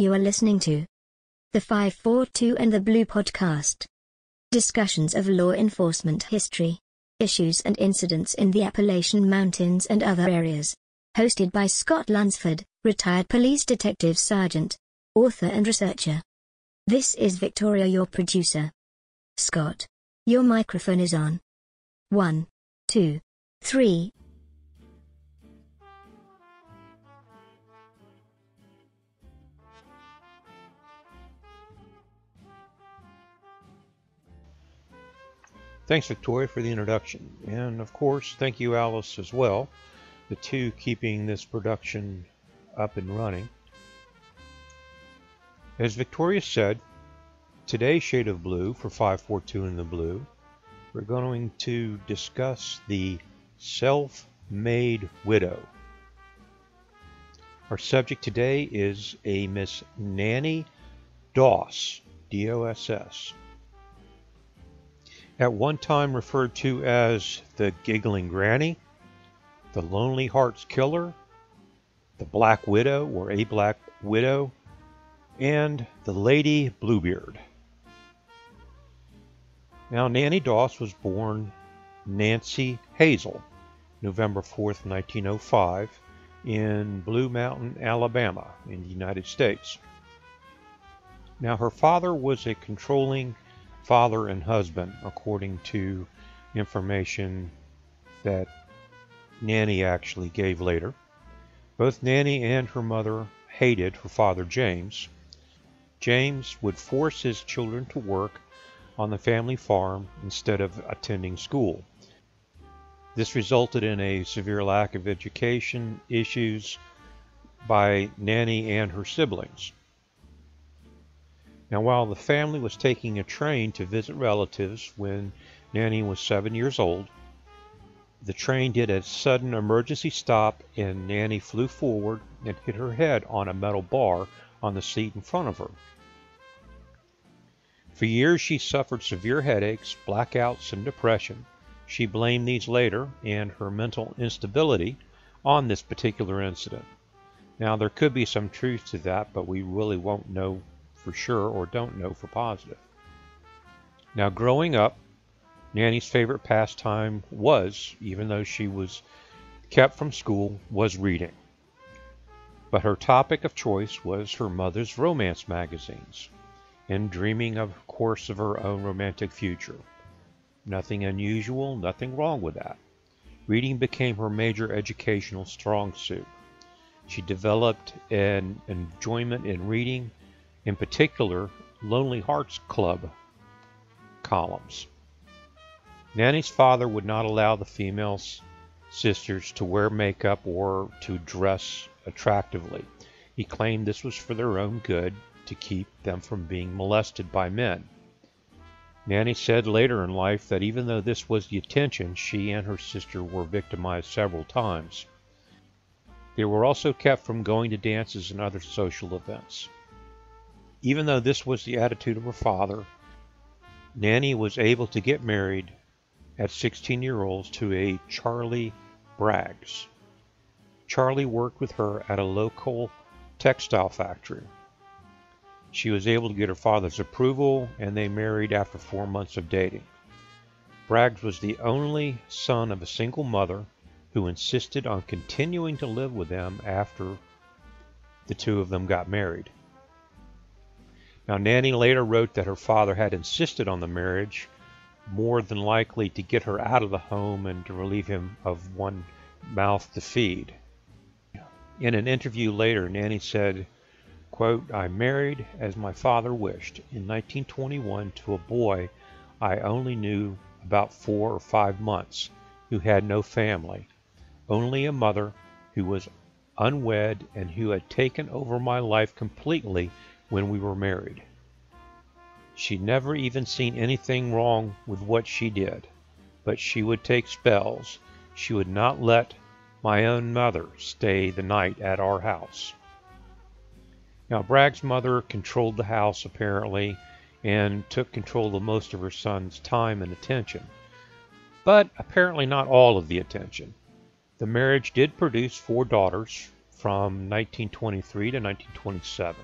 You are listening to the 542 and the Blue podcast. Discussions of law enforcement history, issues and incidents in the Appalachian Mountains and other areas. Hosted by Scott Lunsford, retired police detective sergeant, author and researcher. This is Victoria, your producer. Scott, your microphone is on. One, two, three. Thanks, Victoria, for the introduction. And of course, thank you, Alice, as well, the two keeping this production up and running. As Victoria said, today's shade of blue for 542 in the blue, we're going to discuss the self made widow. Our subject today is a Miss Nanny Doss, D O S S at one time referred to as the Giggling Granny, the Lonely Hearts Killer, the Black Widow or a Black Widow, and the Lady Bluebeard. Now, Nanny Doss was born Nancy Hazle, November 4, 1905, in Blue Mountain, Alabama, in the United States. Now, her father was a controlling father and husband, according to information that Nanny actually gave later. Both Nanny and her mother hated her father James. James would force his children to work on the family farm instead of attending school. This resulted in a severe lack of education issues by Nanny and her siblings. Now, while the family was taking a train to visit relatives when Nanny was seven years old, the train did a sudden emergency stop and Nanny flew forward and hit her head on a metal bar on the seat in front of her. For years, she suffered severe headaches, blackouts, and depression. She blamed these later and her mental instability on this particular incident. Now, there could be some truth to that, but we really won't know for sure or don't know for positive. Now, growing up, Nanny's favorite pastime was, even though she was kept from school, was reading. But her topic of choice was her mother's romance magazines, and dreaming, of course, of her own romantic future. Nothing unusual, nothing wrong with that. Reading became her major educational strong suit. She developed an enjoyment in reading in particular Lonely Hearts Club columns. Nanny's father would not allow the female sisters to wear makeup or to dress attractively. He claimed this was for their own good, to keep them from being molested by men. Nanny said later in life that even though this was the intention, she and her sister were victimized several times. They were also kept from going to dances and other social events. Even though this was the attitude of her father, Nanny was able to get married at 16 years old to a Charlie Braggs. Charlie worked with her at a local textile factory. She was able to get her father's approval, and they married after four months of dating. Braggs was the only son of a single mother who insisted on continuing to live with them after the two of them got married. Now, Nanny later wrote that her father had insisted on the marriage, more than likely to get her out of the home and to relieve him of one mouth to feed. In an interview later, Nanny said, quote, I married as my father wished in 1921 to a boy I only knew about four or five months, who had no family, only a mother who was unwed and who had taken over my life completely when we were married. She'd never even seen anything wrong with what she did, but she would take spells. She would not let my own mother stay the night at our house. Now, Bragg's mother controlled the house apparently and took control of most of her son's time and attention, but apparently not all of the attention. The marriage did produce four daughters from 1923 to 1927.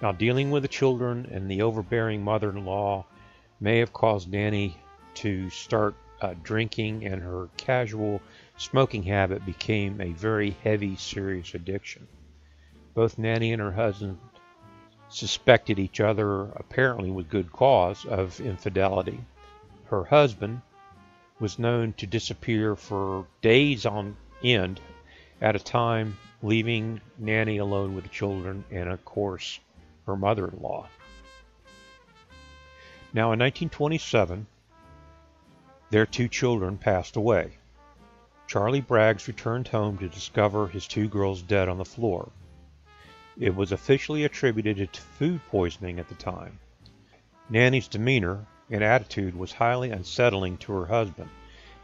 Now, dealing with the children and the overbearing mother in law may have caused Nanny to start uh, drinking, and her casual smoking habit became a very heavy, serious addiction. Both Nanny and her husband suspected each other, apparently with good cause, of infidelity. Her husband was known to disappear for days on end at a time, leaving Nanny alone with the children and, of course, her mother in law. Now, in 1927, their two children passed away. Charlie Braggs returned home to discover his two girls dead on the floor. It was officially attributed to food poisoning at the time. Nanny's demeanor and attitude was highly unsettling to her husband.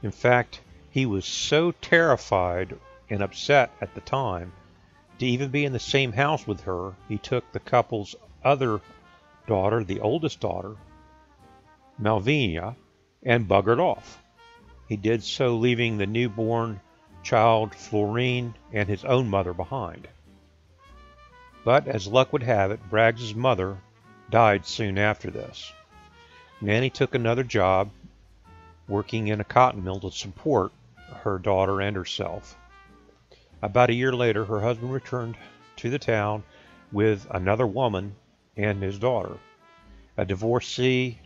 In fact, he was so terrified and upset at the time to even be in the same house with her, he took the couple's other daughter, the oldest daughter, Malvina, and buggered off. He did so leaving the newborn child Florine and his own mother behind. But as luck would have it, Braggs's mother died soon after this. Nanny took another job, working in a cotton mill to support her daughter and herself. About a year later, her husband returned to the town with another woman and his daughter, a divorcee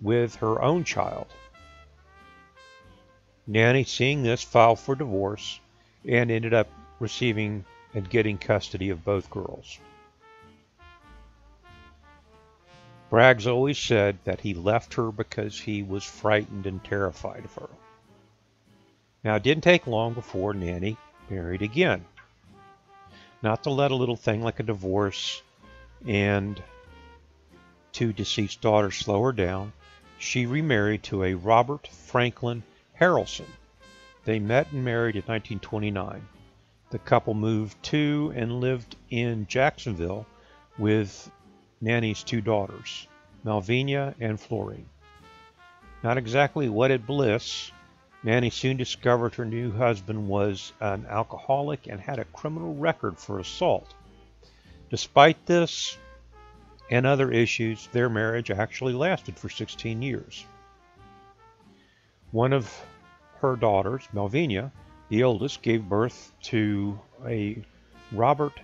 with her own child. Nanny, seeing this, filed for divorce and ended up receiving and getting custody of both girls. Braggs always said that he left her because he was frightened and terrified of her. Now, it didn't take long before Nanny married again. Not to let a little thing like a divorce and two deceased daughters slow her down, she remarried to a Robert Franklin Harrelson. They met and married in 1929. The couple moved to and lived in Jacksonville with Nanny's two daughters, Malvina and Florine. Not exactly wedded bliss, Nanny soon discovered her new husband was an alcoholic and had a criminal record for assault. Despite this, and other issues, their marriage actually lasted for 16 years. One of her daughters, Malvina, the oldest, gave birth to a Robert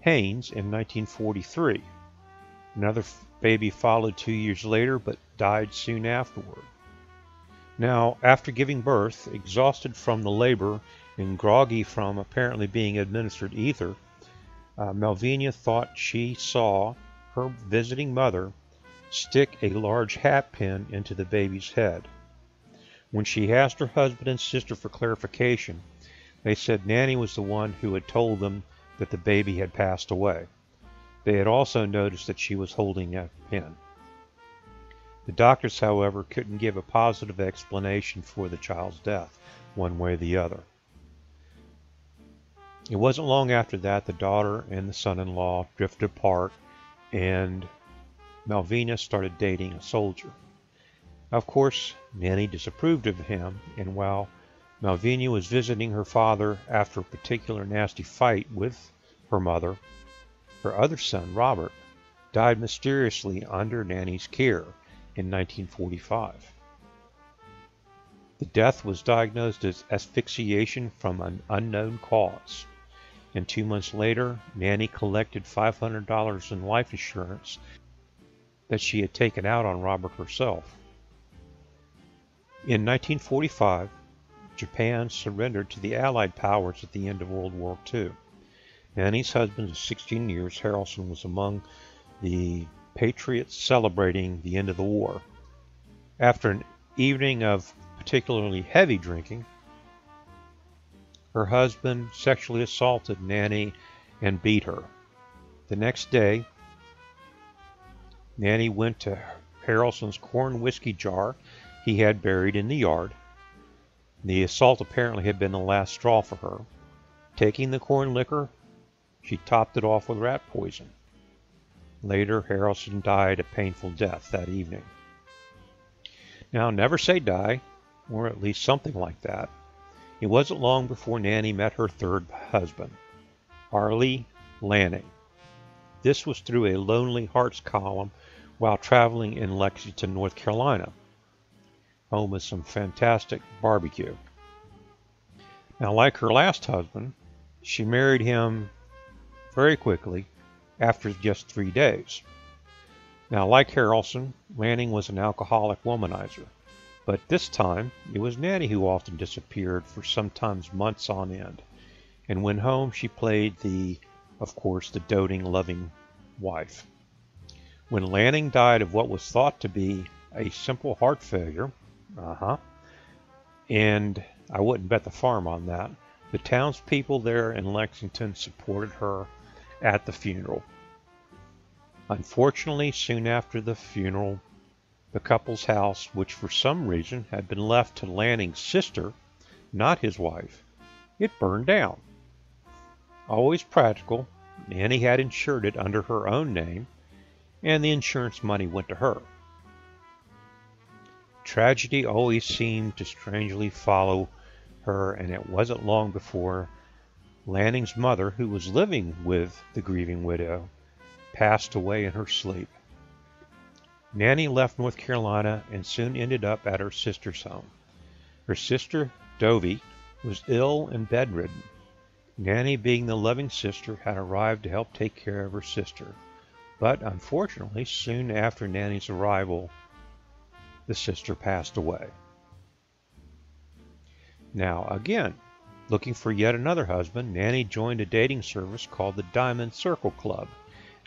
Haynes in 1943. Another baby followed two years later but died soon afterward. Now, after giving birth, exhausted from the labor and groggy from apparently being administered ether, uh, Malvina thought she saw her visiting mother stick a large hat pin into the baby's head. When she asked her husband and sister for clarification, they said Nanny was the one who had told them that the baby had passed away. They had also noticed that she was holding a pin. The doctors, however, couldn't give a positive explanation for the child's death, one way or the other. It wasn't long after that the daughter and the son in law drifted apart and Malvina started dating a soldier. Of course, Nanny disapproved of him, and while Malvina was visiting her father after a particular nasty fight with her mother, her other son, Robert, died mysteriously under Nanny's care in 1945. The death was diagnosed as asphyxiation from an unknown cause and two months later, Nanny collected $500 in life insurance that she had taken out on Robert herself. In 1945, Japan surrendered to the Allied powers at the end of World War II. Nanny's husband of 16 years, Harrelson, was among the patriots celebrating the end of the war. After an evening of particularly heavy drinking, her husband sexually assaulted Nanny and beat her. The next day, Nanny went to Harrelson's corn whiskey jar he had buried in the yard. The assault apparently had been the last straw for her. Taking the corn liquor, she topped it off with rat poison. Later, Harrelson died a painful death that evening. Now, never say die, or at least something like that. It wasn't long before Nanny met her third husband, Arlie Lanning. This was through a Lonely Hearts column while traveling in Lexington, North Carolina, home of some fantastic barbecue. Now, like her last husband, she married him very quickly after just three days. Now, like Harrelson, Lanning was an alcoholic womanizer, but this time it was Nanny who often disappeared for sometimes months on end. And when home, she played the, of course, the doting, loving wife. When Lanning died of what was thought to be a simple heart failure, uh huh, and I wouldn't bet the farm on that, the townspeople there in Lexington supported her at the funeral. Unfortunately, soon after the funeral, the couple's house, which for some reason had been left to Lanning's sister, not his wife, it burned down. Always practical, Nanny had insured it under her own name, and the insurance money went to her. Tragedy always seemed to strangely follow her, and it wasn't long before Lanning's mother, who was living with the grieving widow, passed away in her sleep. Nanny left North Carolina and soon ended up at her sister's home. Her sister, Dovie, was ill and bedridden. Nanny, being the loving sister, had arrived to help take care of her sister. But unfortunately, soon after Nanny's arrival, the sister passed away. Now, again, looking for yet another husband, Nanny joined a dating service called the Diamond Circle Club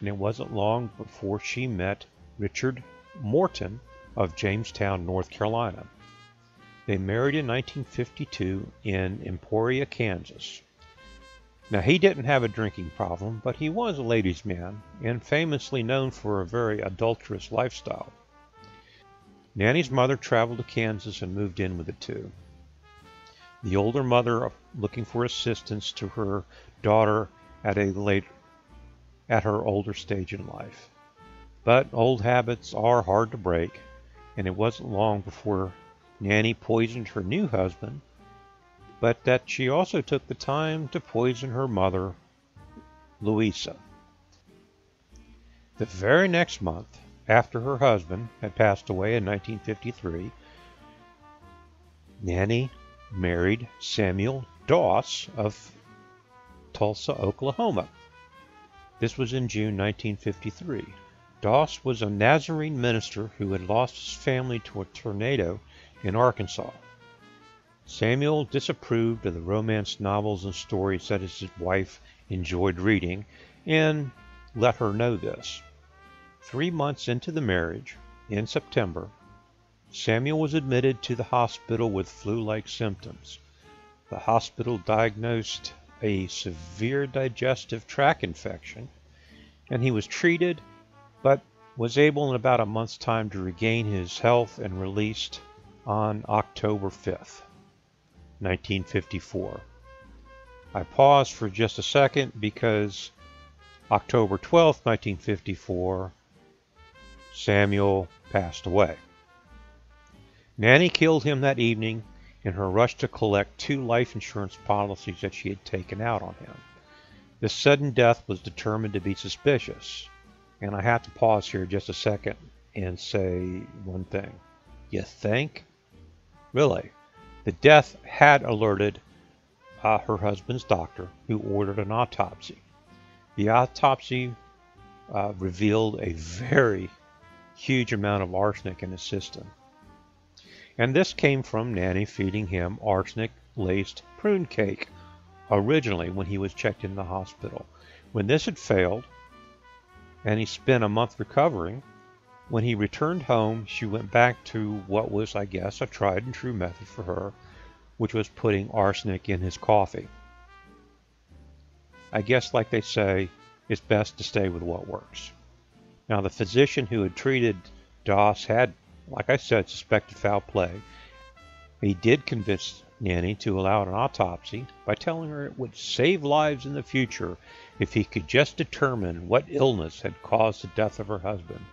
and it wasn't long before she met Richard Morton of Jamestown, North Carolina. They married in 1952 in Emporia, Kansas. Now, he didn't have a drinking problem, but he was a ladies' man and famously known for a very adulterous lifestyle. Nanny's mother traveled to Kansas and moved in with the two. The older mother, looking for assistance to her daughter at a late at her older stage in life. But old habits are hard to break, and it wasn't long before Nanny poisoned her new husband, but that she also took the time to poison her mother, Louisa. The very next month, after her husband had passed away in 1953, Nanny married Samuel Doss of Tulsa, Oklahoma. This was in June 1953. Doss was a Nazarene minister who had lost his family to a tornado in Arkansas. Samuel disapproved of the romance novels and stories that his wife enjoyed reading and let her know this. Three months into the marriage, in September, Samuel was admitted to the hospital with flu like symptoms. The hospital diagnosed a severe digestive tract infection, and he was treated, but was able in about a month's time to regain his health and released on October 5th, 1954. I pause for just a second because October 12th, 1954, Samuel passed away. Nanny killed him that evening in her rush to collect two life insurance policies that she had taken out on him. This sudden death was determined to be suspicious. And I have to pause here just a second and say one thing. You think? Really? The death had alerted uh, her husband's doctor, who ordered an autopsy. The autopsy uh, revealed a very huge amount of arsenic in his system. And this came from Nanny feeding him arsenic laced prune cake originally when he was checked in the hospital. When this had failed, and he spent a month recovering, when he returned home, she went back to what was, I guess, a tried and true method for her, which was putting arsenic in his coffee. I guess, like they say, it's best to stay with what works. Now, the physician who had treated Doss had like I said, suspected foul play. He did convince Nanny to allow an autopsy by telling her it would save lives in the future if he could just determine what illness had caused the death of her husband.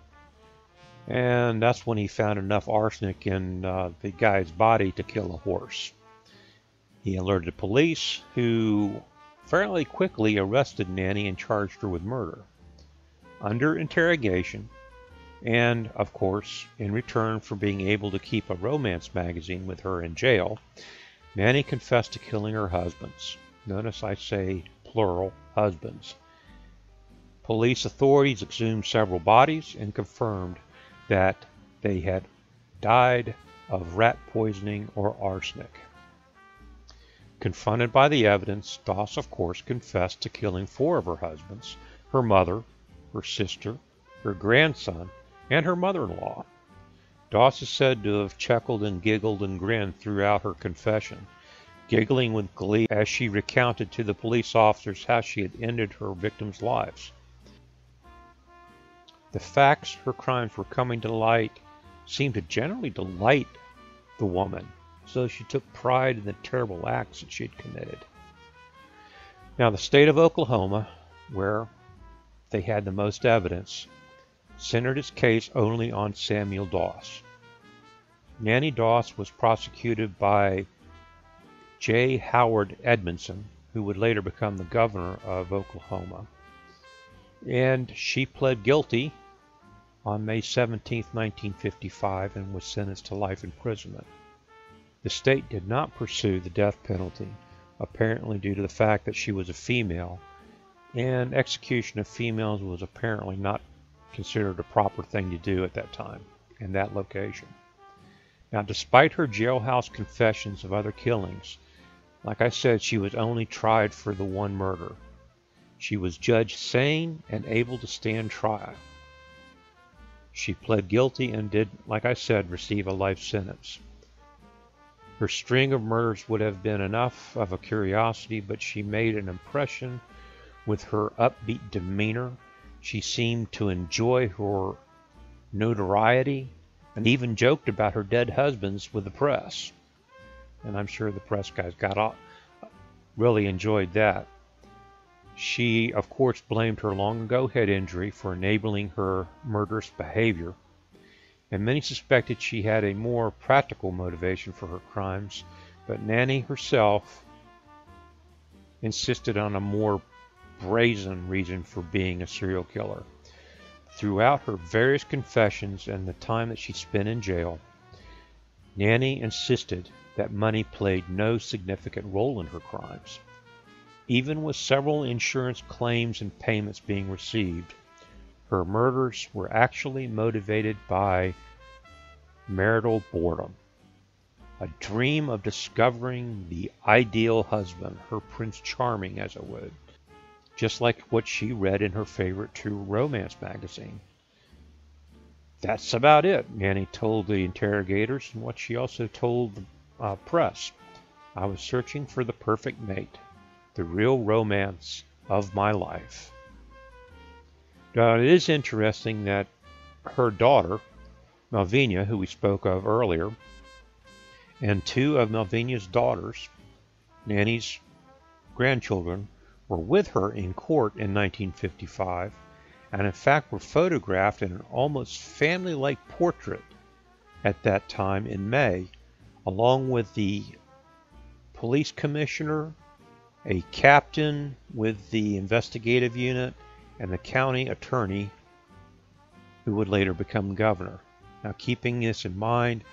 And that's when he found enough arsenic in uh, the guy's body to kill a horse. He alerted the police, who fairly quickly arrested Nanny and charged her with murder. under interrogation, and, of course, in return for being able to keep a romance magazine with her in jail, Nanny confessed to killing her husbands. Notice I say plural husbands. Police authorities exhumed several bodies and confirmed that they had died of rat poisoning or arsenic. Confronted by the evidence, Doss, of course, confessed to killing four of her husbands her mother, her sister, her grandson, and her mother in law. Doss is said to have chuckled and giggled and grinned throughout her confession, giggling with glee as she recounted to the police officers how she had ended her victims' lives. The facts her crimes were coming to light seemed to generally delight the woman, so she took pride in the terrible acts that she had committed. Now, the state of Oklahoma, where they had the most evidence, centered its case only on Samuel Doss. Nanny Doss was prosecuted by J. Howard Edmondson, who would later become the governor of Oklahoma. And she pled guilty on May 17, 1955, and was sentenced to life imprisonment. The state did not pursue the death penalty, apparently due to the fact that she was a female, and execution of females was apparently not considered a proper thing to do at that time in that location. Now, despite her jailhouse confessions of other killings, like I said, she was only tried for the one murder. She was judged sane and able to stand trial. She pled guilty and did, like I said, receive a life sentence. Her string of murders would have been enough of a curiosity, but she made an impression with her upbeat demeanor. She seemed to enjoy her notoriety and even joked about her dead husbands with the press. And I'm sure the press guys got all, really enjoyed that. She, of course, blamed her long ago head injury for enabling her murderous behavior, and many suspected she had a more practical motivation for her crimes, but Nanny herself insisted on a more brazen reason for being a serial killer. Throughout her various confessions and the time that she spent in jail, Nanny insisted that money played no significant role in her crimes. Even with several insurance claims and payments being received, her murders were actually motivated by marital boredom. A dream of discovering the ideal husband, her Prince Charming, as it would, just like what she read in her favorite true romance magazine. That's about it, Nanny told the interrogators, and what she also told the uh, press. I was searching for the perfect mate the real romance of my life. Now, it is interesting that her daughter, Malvina, who we spoke of earlier, and two of Malvina's daughters, Nanny's grandchildren, were with her in court in 1955, and in fact were photographed in an almost family like portrait at that time in May, along with the police commissioner a captain with the investigative unit, and the county attorney who would later become governor. Now, keeping this in mind,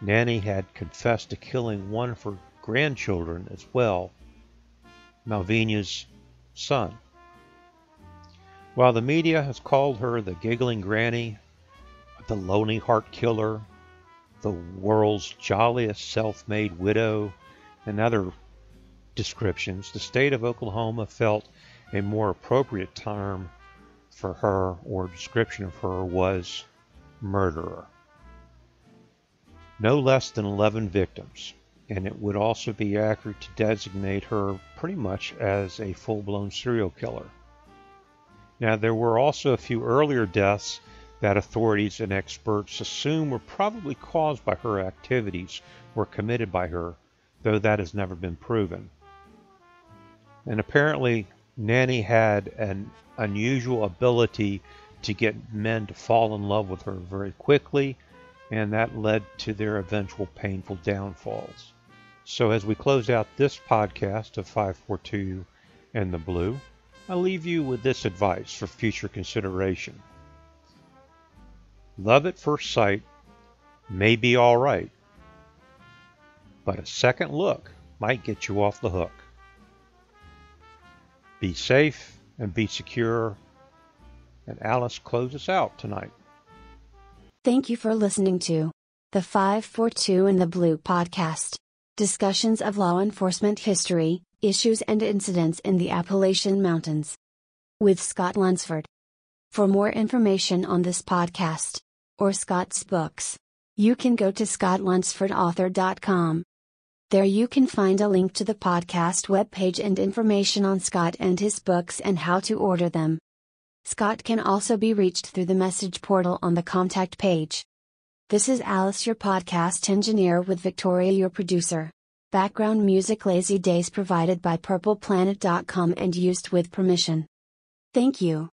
Nanny had confessed to killing one of her grandchildren as well, Malvina's son. While the media has called her the giggling granny, the lonely heart killer, the world's jolliest self made widow, and other descriptions, the state of Oklahoma felt a more appropriate term for her or description of her was murderer. No less than 11 victims, and it would also be accurate to designate her pretty much as a full blown serial killer. Now, there were also a few earlier deaths that authorities and experts assume were probably caused by her activities or committed by her, though that has never been proven. And apparently, Nanny had an unusual ability to get men to fall in love with her very quickly, and that led to their eventual painful downfalls. So, as we close out this podcast of 542 and the Blue, I leave you with this advice for future consideration. Love at first sight may be all right, but a second look might get you off the hook. Be safe and be secure. And Alice closes out tonight. Thank you for listening to the 542 and the Blue podcast. Discussions of law enforcement history, issues and incidents in the Appalachian Mountains. With Scott Lunsford. For more information on this podcast, or Scott's books, you can go to scottlunsfordauthor.com. There you can find a link to the podcast webpage and information on Scott and his books and how to order them. Scott can also be reached through the message portal on the contact page. This is Alice, your podcast engineer, with Victoria, your producer. Background music Lazy Days provided by PurplePlanet.com and used with permission. Thank you.